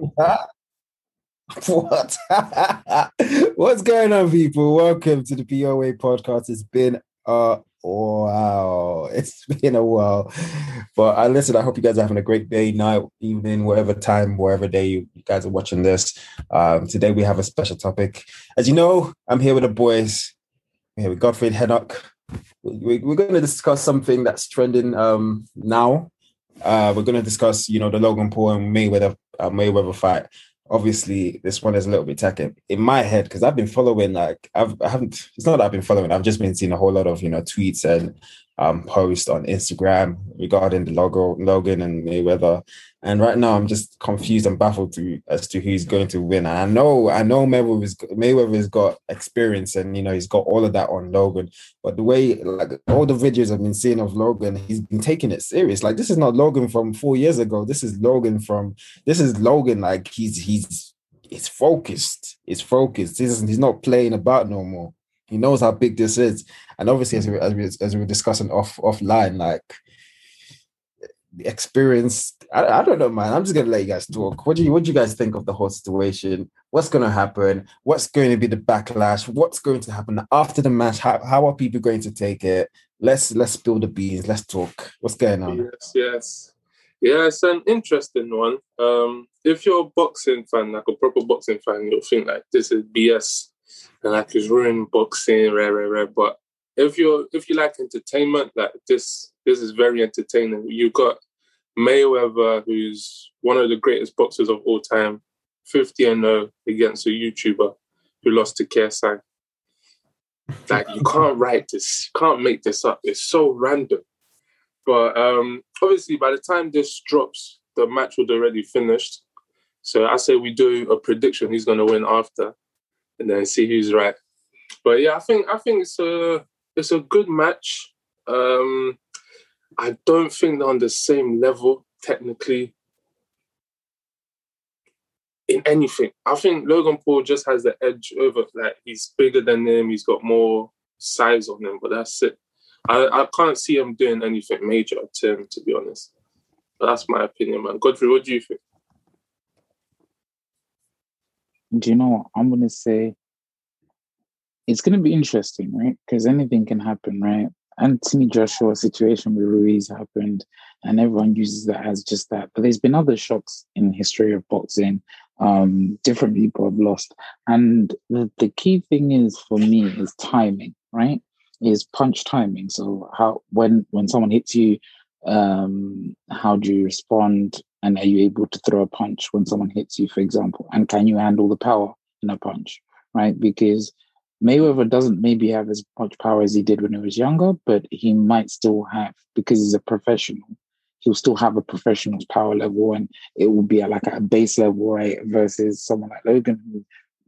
what? What's going on, people? Welcome to the POA podcast. It's been a wow. It's been a while. But I uh, listen, I hope you guys are having a great day, night, evening, whatever time, wherever day you, guys are watching this. Um, today we have a special topic. As you know, I'm here with the boys. We're here with Godfrey Henok. We, we're going to discuss something that's trending um, now. Uh, we're going to discuss, you know, the Logan Paul and Mayweather uh, Mayweather fight. Obviously this one is a little bit tacky in my head because I've been following like I've I haven't it's not that I've been following I've just been seeing a whole lot of you know tweets and um posts on Instagram regarding the logo Logan and Mayweather and right now, I'm just confused and baffled to, as to who's going to win. And I know, I know Mayweather's, Mayweather's got experience and, you know, he's got all of that on Logan. But the way, like, all the videos I've been seeing of Logan, he's been taking it serious. Like, this is not Logan from four years ago. This is Logan from, this is Logan, like, he's, he's, he's focused. He's focused. He's, he's not playing about no more. He knows how big this is. And obviously, as we, as we, as we were discussing off offline, like, the experience. I, I don't know, man. I'm just gonna let you guys talk. What do you what do you guys think of the whole situation? What's gonna happen? What's going to be the backlash? What's going to happen after the match? How how are people going to take it? Let's let's spill the beans. Let's talk. What's going on? Yes, yes. Yeah, it's an interesting one. Um, if you're a boxing fan, like a proper boxing fan, you'll think like this is BS and like it's ruining boxing, rare, rare, rare. But if you're if you like entertainment, like this this is very entertaining. You've got Mayweather, who's one of the greatest boxers of all time, 50 and 0 against a YouTuber who lost to KSI. Like you can't write this, can't make this up. It's so random. But um, obviously, by the time this drops, the match would already finished. So I say we do a prediction who's going to win after, and then see who's right. But yeah, I think I think it's a it's a good match. Um, I don't think they're on the same level technically in anything. I think Logan Paul just has the edge over like he's bigger than him, he's got more size on him, but that's it. I, I can't see him doing anything major to him, to be honest. But that's my opinion, man. Godfrey, what do you think? Do you know what? I'm gonna say it's gonna be interesting, right? Because anything can happen, right? Anthony Joshua situation with Ruiz happened, and everyone uses that as just that. But there's been other shocks in history of boxing. Um, different people have lost, and the, the key thing is for me is timing, right? Is punch timing. So how when when someone hits you, um, how do you respond? And are you able to throw a punch when someone hits you, for example? And can you handle the power in a punch, right? Because Mayweather doesn't maybe have as much power as he did when he was younger, but he might still have because he's a professional. He'll still have a professional's power level, and it will be at like at a base level, right? Versus someone like Logan, who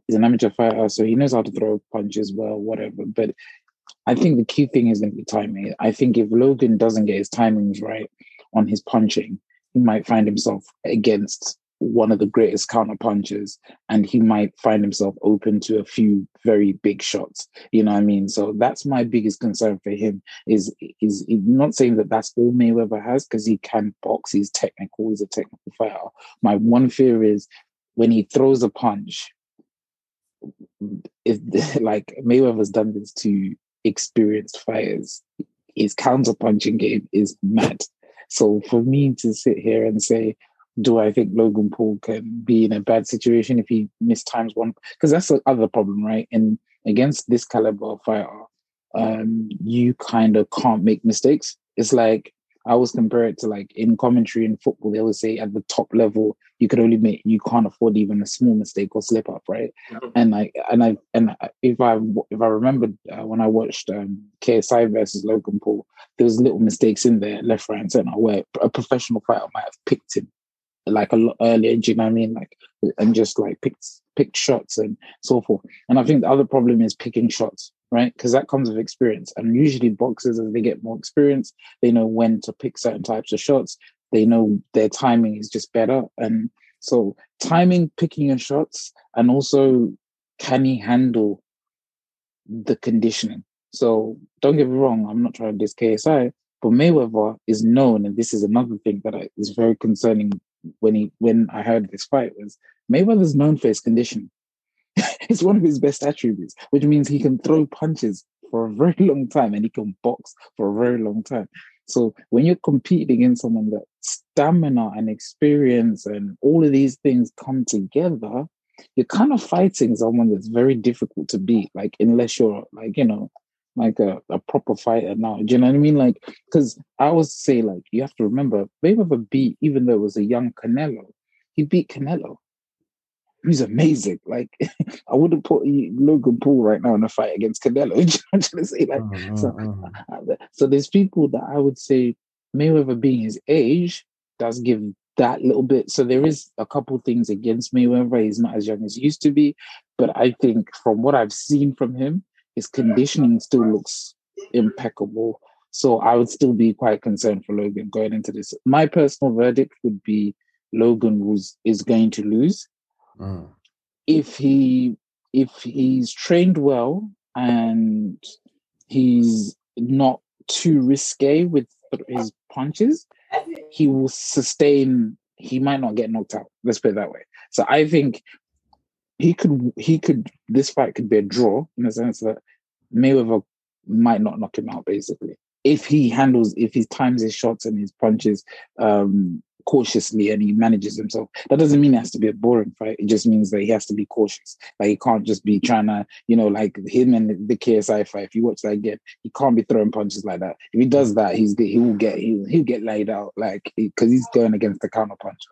is an amateur fighter, so he knows how to throw punches well, whatever. But I think the key thing is going to be timing. I think if Logan doesn't get his timings right on his punching, he might find himself against one of the greatest counter punches and he might find himself open to a few very big shots. You know what i mean? So that's my biggest concern for him is is not saying that that's all mayweather has because he can box he's technical he's a technical fighter. My one fear is when he throws a punch if like mayweather's done this to experienced fighters his counter punching game is mad so for me to sit here and say do I think Logan Paul can be in a bad situation if he mistimes one? Because that's the other problem, right? And against this caliber of fighter, um, you kind of can't make mistakes. It's like I always compare it to like in commentary in football, they always say at the top level, you could only make you can't afford even a small mistake or slip up, right? Mm-hmm. And like, and I and if I if I remember uh, when I watched um, KSI versus Logan Paul, there was little mistakes in there, left, right, and center, where a professional fighter might have picked him like a lot earlier. Do you know what I mean? Like, and just like picked picked shots and so forth. And I think the other problem is picking shots, right? Because that comes with experience. And usually boxers, as they get more experience, they know when to pick certain types of shots. They know their timing is just better. And so timing, picking your shots, and also can he handle the conditioning? So don't get me wrong, I'm not trying to diss KSI, but Mayweather is known, and this is another thing that I, is very concerning when he when I heard this fight was Mayweather's known for his condition. It's one of his best attributes, which means he can throw punches for a very long time and he can box for a very long time. So when you're competing against someone that stamina and experience and all of these things come together, you're kind of fighting someone that's very difficult to beat. Like unless you're like, you know, like a, a proper fighter now. Do you know what I mean? Like, because I always say, like, you have to remember, Mayweather beat, even though it was a young Canelo, he beat Canelo. He's amazing. Like, I wouldn't put Logan Paul right now in a fight against Canelo. you know I'm trying to say? Like, mm-hmm. so, uh, so there's people that I would say Mayweather being his age does give that little bit. So there is a couple things against Mayweather. He's not as young as he used to be, but I think from what I've seen from him, his conditioning still looks impeccable. So I would still be quite concerned for Logan going into this. My personal verdict would be Logan was is going to lose. Mm. If he if he's trained well and he's not too risque with his punches, he will sustain. He might not get knocked out. Let's put it that way. So I think he could he could this fight could be a draw in the sense that Mayweather might not knock him out basically if he handles if he times his shots and his punches um cautiously and he manages himself. That doesn't mean it has to be a boring fight. It just means that he has to be cautious. Like he can't just be trying to, you know, like him and the KSI fight. If you watch that again, he can't be throwing punches like that. If he does that, he's he will get he he'll get laid out like because he's going against the counter puncher.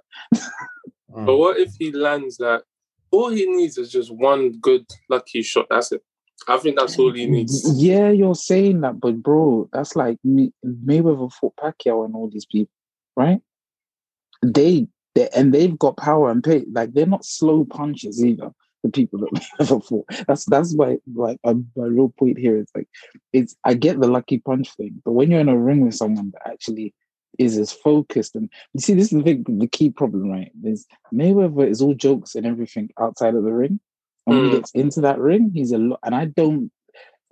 Mm. but what if he lands that? All he needs is just one good lucky shot. That's it. I think that's all he needs. Yeah, you're saying that, but bro, that's like Mayweather fought Pacquiao and all these people, right? They, they and they've got power and pay. Like they're not slow punches either. The people that we ever fought. That's that's why like my real point here is like it's I get the lucky punch thing, but when you're in a ring with someone that actually is as focused and you see this is the big the key problem, right? Is Mayweather is all jokes and everything outside of the ring. And when he hmm. gets into that ring, he's a lot and I don't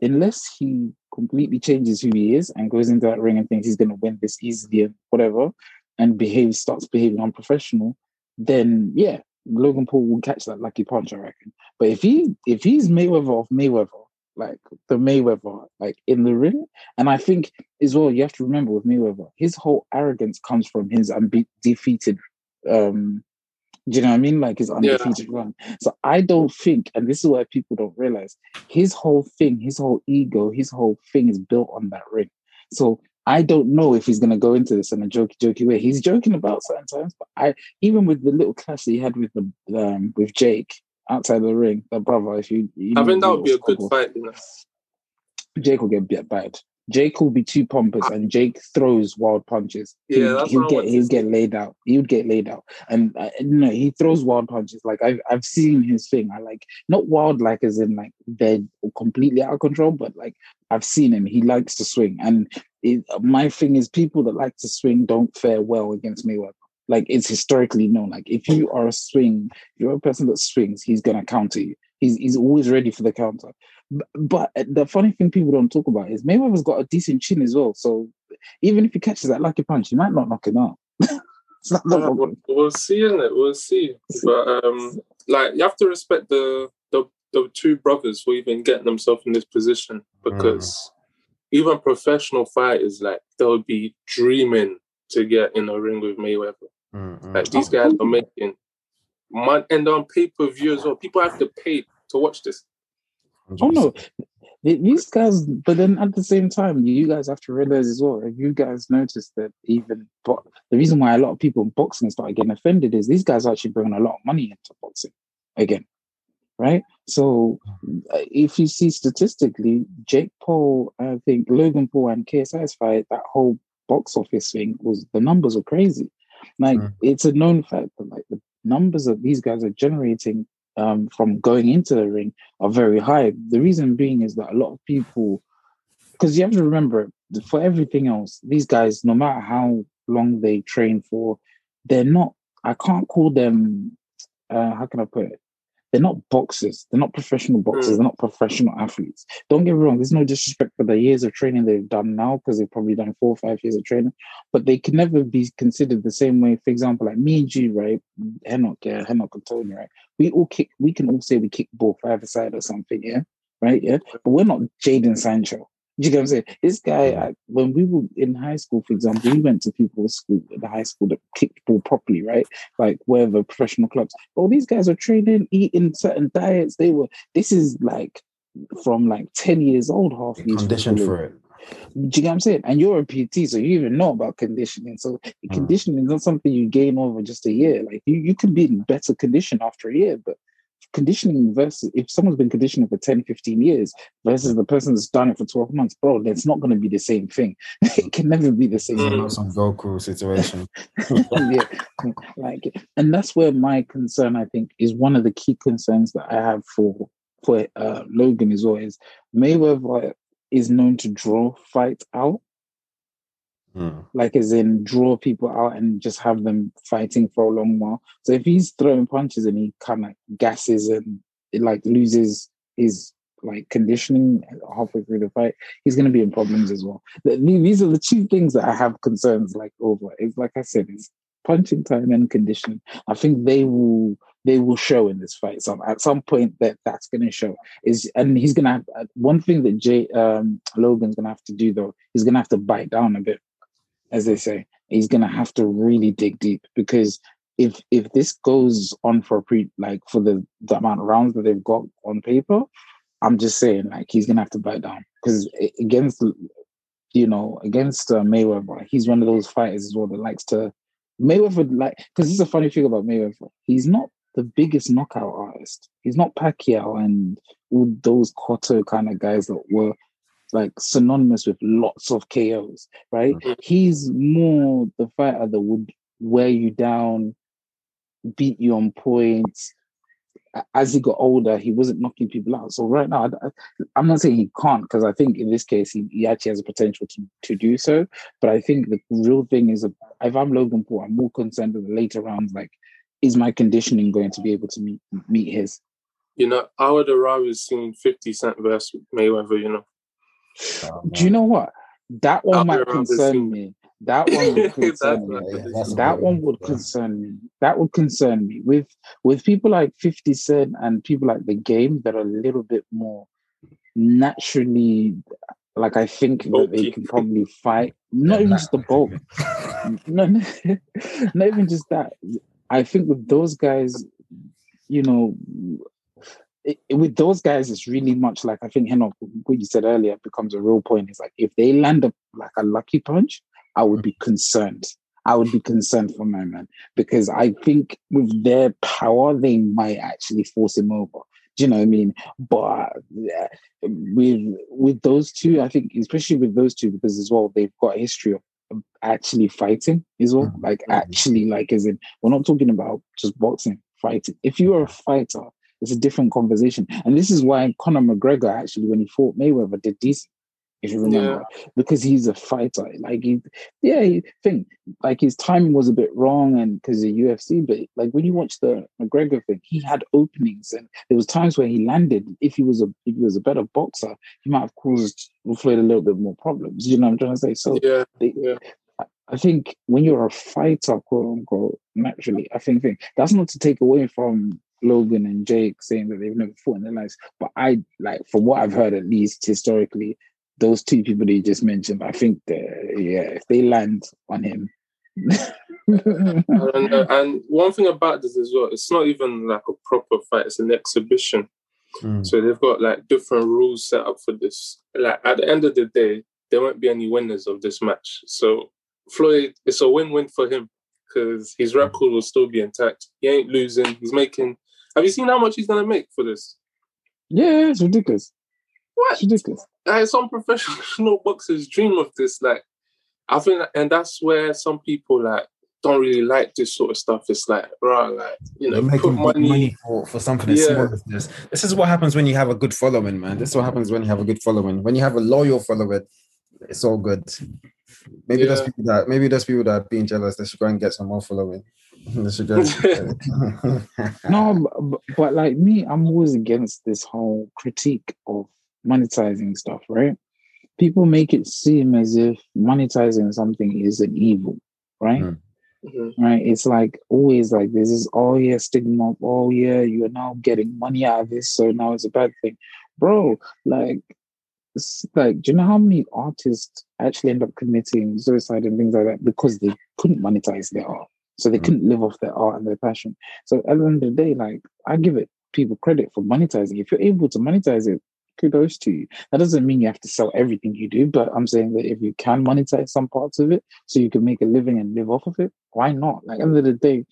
unless he completely changes who he is and goes into that ring and thinks he's gonna win this easily whatever, and behaves starts behaving unprofessional, then yeah, Logan Paul will catch that lucky punch, I reckon. But if he if he's Mayweather of Mayweather, like the Mayweather, like in the ring, and I think as well, you have to remember with Mayweather, his whole arrogance comes from his undefeated. Um, do you know what I mean? Like his undefeated yeah. run. So I don't think, and this is why people don't realize, his whole thing, his whole ego, his whole thing is built on that ring. So I don't know if he's going to go into this in a jokey, jokey way. He's joking about certain times, but I even with the little clash he had with the um, with Jake outside the ring, the brother. If you, you I think that would be a good fight. You know? Jake will get bad. Jake will be too pompous, and Jake throws wild punches. Yeah, he, will get he'll get laid out. He would get laid out, and uh, know he throws wild punches. Like I've I've seen his thing. I like not wild like as in like they're completely out of control, but like I've seen him. He likes to swing, and it, my thing is people that like to swing don't fare well against Mayweather. Like it's historically known. Like if you are a swing, if you're a person that swings, he's gonna counter you. He's he's always ready for the counter. But, the funny thing people don't talk about is Mayweather's got a decent chin as well. So even if he catches that lucky punch, he might not knock him out. we'll, we'll see, isn't it? We'll see. But um, like you have to respect the the, the two brothers for even getting themselves in this position because mm. even professional fighters like they'll be dreaming to get in a ring with Mayweather. Mm-hmm. Like these guys are making money and on pay per view as well. People have to pay to watch this. Oh no, these guys. But then at the same time, you guys have to realize as well. If you guys notice that even, but the reason why a lot of people in boxing start getting offended is these guys are actually bringing a lot of money into boxing again, right? So uh, if you see statistically, Jake Paul, I think Logan Paul and KSI's fight, that whole box office thing was the numbers are crazy. Like mm. it's a known fact that like the numbers that these guys are generating um, from going into the ring are very high. The reason being is that a lot of people, because you have to remember, for everything else, these guys, no matter how long they train for, they're not. I can't call them. Uh, how can I put it? They're not boxers. They're not professional boxers. Mm. They're not professional athletes. Don't get me wrong. There's no disrespect for the years of training they've done now because they've probably done four or five years of training, but they can never be considered the same way. For example, like me and you, right? Henok, yeah, Henok and Tony, right? We all kick. We can all say we kick ball five aside or something, yeah, right, yeah. But we're not Jadon Sancho. Do you get what I'm saying? This guy, I, when we were in high school, for example, we went to people's school, the high school that kicked ball properly, right? Like wherever professional clubs. All these guys are training, eating certain diets. They were. This is like from like ten years old. Half these Conditioned for it. Do you get what I'm saying? And you're a PT, so you even know about conditioning. So Mm. conditioning is not something you gain over just a year. Like you, you can be in better condition after a year, but conditioning versus if someone's been conditioning for 10, 15 years versus the person that's done it for 12 months, bro, that's not going to be the same thing. it can never be the same It's thing. some Goku situation. yeah, like, and that's where my concern, I think, is one of the key concerns that I have for for uh, Logan is always Mayweather is known to draw fight out, Mm. like as in draw people out and just have them fighting for a long while. So if he's throwing punches and he kind of gasses and it like loses his like conditioning halfway through the fight, he's going to be in problems as well. These are the two things that I have concerns like over. It's like I said, it's punching time and conditioning. I think they will they will show in this fight. So at some point that that's going to show is, and he's going to have uh, one thing that Jay um, Logan's going to have to do though. He's going to have to bite down a bit, as they say. He's going to have to really dig deep because if if this goes on for a pre like for the the amount of rounds that they've got on paper, I'm just saying like he's going to have to bite down because against you know against uh, Mayweather, he's one of those fighters as well that likes to Mayweather like because this is a funny thing about Mayweather. He's not the biggest knockout artist. He's not Pacquiao and all those Cotto kind of guys that were like synonymous with lots of KOs, right? Mhm. He's more the fighter that would wear you down, beat you on points. As he got older, he wasn't knocking people out. So right now, I, am not saying he can't because I think in this case he, he actually has a potential to, to do so. But I think the real thing is, if I'm Logan Paul, I'm more concerned with the later rounds. Like, is my conditioning going to be able to meet meet his? You know, I would have rather seen 50 Cent versus Mayweather, you know. Oh, Do you know what? That one might concern me. That one would concern me. Yeah, the that's a That one would Yeah. concern me. That would concern me. With with people like 50 Cent and people like the game that are a little bit more naturally like I think that they can probably fight. Not even just the bulk. No, no, not even just that. I think with those guys, you know, it, with those guys, it's really much like I think Henok, what you said earlier, becomes a real point. It's like if they land up like a lucky punch, I would be concerned. I would be concerned for my man because I think with their power, they might actually force him over. Do you know what I mean? But yeah, with with those two, I think especially with those two because as well they've got a history of actually fighting as well. Mhm. Like Mhm. actually, like as in we're not talking about just boxing, fighting. If you are a fighter, it's a different conversation. And this is why Conor McGregor actually, when he fought Mayweather, did decent. If you remember, because he's a fighter. Like he, yeah, he think like his timing was a bit wrong, and because the UFC. But like when you watch the McGregor thing, he had openings, and there was times where he landed. If he was a if he was a better boxer, he might have caused Floyd a little bit more problems. You know what I'm trying to say? So Yeah, they, Yeah. I think when you're a fighter, quote unquote, naturally, I think, think that's not to take away from Logan and Jake saying that they've never fought in their lives. But I like from what I've heard, at least historically, those two people that you just mentioned, I think that yeah, if they land on him. and, uh, and one thing about this as well, it's not even like a proper fight; it's an exhibition. Mm. So they've got like different rules set up for this. Like at the end of the day, there won't be any winners of this match. So Floyd, it's a win-win for him because his record will still be intact. He ain't losing. He's making. Have you seen how much he's gonna make for this? yeah, it's ridiculous. What? It's ridiculous. Like, some professional boxers dream of this. Like, I think, and that's where some people like don't really like this sort of stuff. It's like, right, like you know, You're put making money, money. for, for something as Yeah. small as this. This is what happens when you have a good following, man. This is what happens when you have a good following. When you have a loyal following, it's all good. Maybe there's Yeah. people that maybe there's people that are being jealous. They should go and get some more following. This should go. No, but, but like me, I'm always against this whole critique of monetizing stuff, right? People make it seem as if monetizing something is an evil, right? Mm. Mhm. Right? It's like always like this is oh yeah, stigma, of, oh yeah, you're now getting money out of this, so now it's a bad thing. Bro, like like, do you know how many artists actually end up committing suicide and things like that because they couldn't monetize their art? So they Mm. couldn't live off their art and their passion. So at the end of the day, like I give it people credit for monetizing. If you're able to monetize it, kudos to you. That doesn't mean you have to sell everything you do, but I'm saying that if you can monetize some parts of it so you can make a living and live off of it, why not? Like at the end of the day,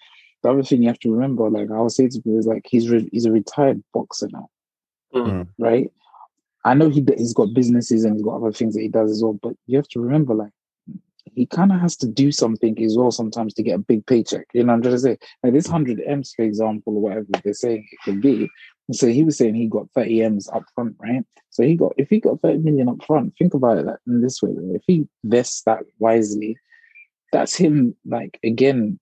the other thing you have to remember, like I would say to people, is like he's re- he's a retired boxer now, Mm. right? I know he he's got businesses and he's got other things that he does as well, but you have to remember, like he kind of has to do something as well sometimes to get a big paycheck. You know, I'm trying to say, like this hundred M's, for example, or whatever they're saying it could be. So he was saying he got 30 M's up front, right? So he got if he got 30 million up front, think about it like, in this way. If he vests that wisely, that's him like again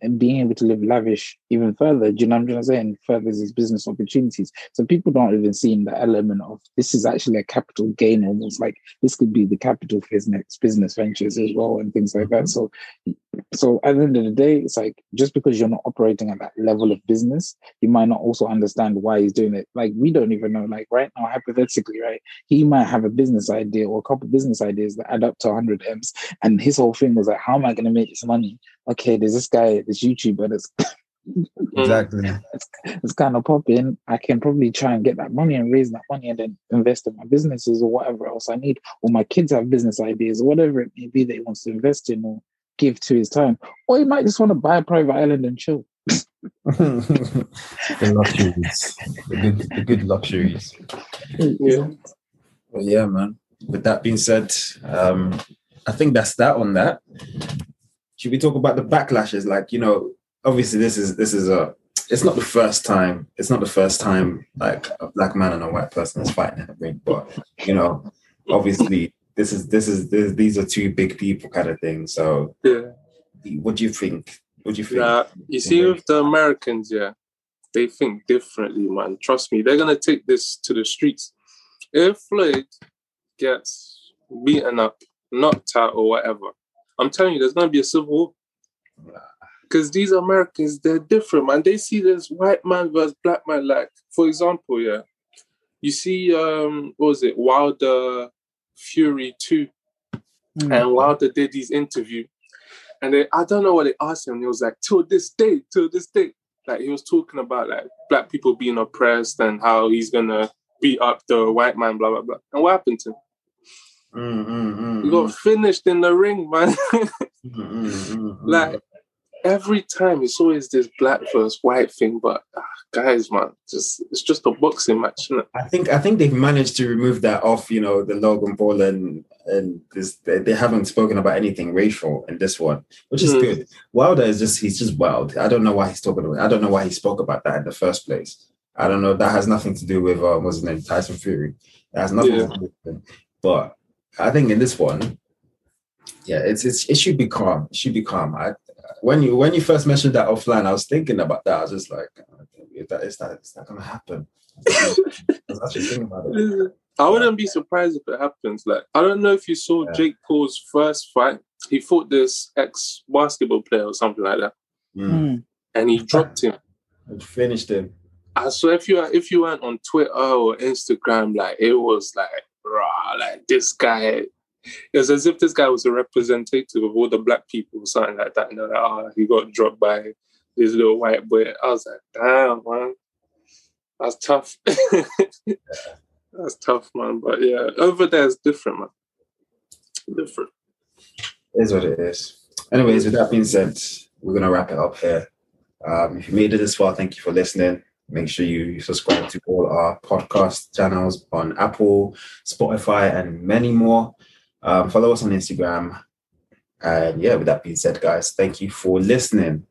and being able to live lavish even further. Do you know what I'm trying to say? And furthers his business opportunities. So people don't even see in the element of this is actually a capital gain, almost like this could be the capital for his next business ventures as well and things like that. Mm-hmm. So so at the end of the day, it's like just because you're not operating at that level of business, you might not also understand why he's doing it. Like we don't even know. Like right now, hypothetically, right, he might have a business idea or a couple business ideas that add up to 100 m's, and his whole thing was like, how am I going to make this money? Okay, there's this guy, this YouTuber that's exactly. it's kind of popping. I can probably try and get that money and raise that money and then invest in my businesses or whatever else I need. Or my kids have business ideas or whatever it may be that he wants to invest in or give to his time. Or he might just want to buy a private island and chill. the luxuries, the good, the good luxuries. Yeah. Well, yeah, man. With that being said, um, I think that's that on that. Should we talk about the backlashes? Like, you know, obviously this is this is a it's not the first time it's not the first time like a black man and a white person is fighting in the ring, but you know, obviously this is this is this, these are two big people kind of thing. So Yeah. what do you think? What do you think? Nah, you see, with the Americans, yeah, they think differently, man. Trust me, they're gonna take this to the streets. If Floyd gets beaten up, knocked out, or whatever, I'm telling you, there's gonna be a civil war. Because these Americans, they're different, man. They see this white man versus black man. Like, for example, yeah, you see, um, what was it, Wilder Fury 2 and Wilder did his interview, and they, I don't know what they asked him. He was like, "Till this day, till this day," like he was talking about like black people being oppressed and how he's gonna beat up the white man, blah blah blah. And what happened to him? Mm, mm, mm, He got finished in the ring, man. mm, mm, mm, mm. like every time, it's always this black versus white thing. But ah, guys, man, just it's just a boxing match, isn't it? I think I think they've managed to remove that off, you know, the Logan Paul and and this they, haven't spoken about anything racial in this one, which is Mm. good. Wilder is just he's just wild. I don't know why he's talking about. I don't know why he spoke about that in the first place. I don't know. That has nothing to do with uh, what's his name, Tyson Fury. It has nothing Yeah. to do with him. But I think in this one, yeah, it's, it's it should be calm. It should be calm. I when you when you first mentioned that offline, I was thinking about that. I was just like, is that is that is that gonna happen? I was actually thinking about it. I wouldn't be surprised if it happens. Like, I don't know if you saw Yeah. Jake Paul's first fight. He fought this ex basketball player or something like that, Mm. And he dropped him. It finished him. I swear, if you if you went on Twitter or Instagram, like it was like, rah, like this guy. It was as if this guy was a representative of all the black people or something like that. And they're like, oh, he got dropped by this little white boy. I was like, damn, man, that's tough. that's tough, man. But yeah, over there is different, man. Different. It is what it is. Anyways, with that being said, we're gonna wrap it up here. Um, if you made it this far, thank you for listening. Make sure you subscribe to all our podcast channels on Apple, Spotify, and many more. Um, follow us on Instagram. And yeah, with that being said, guys, thank you for listening.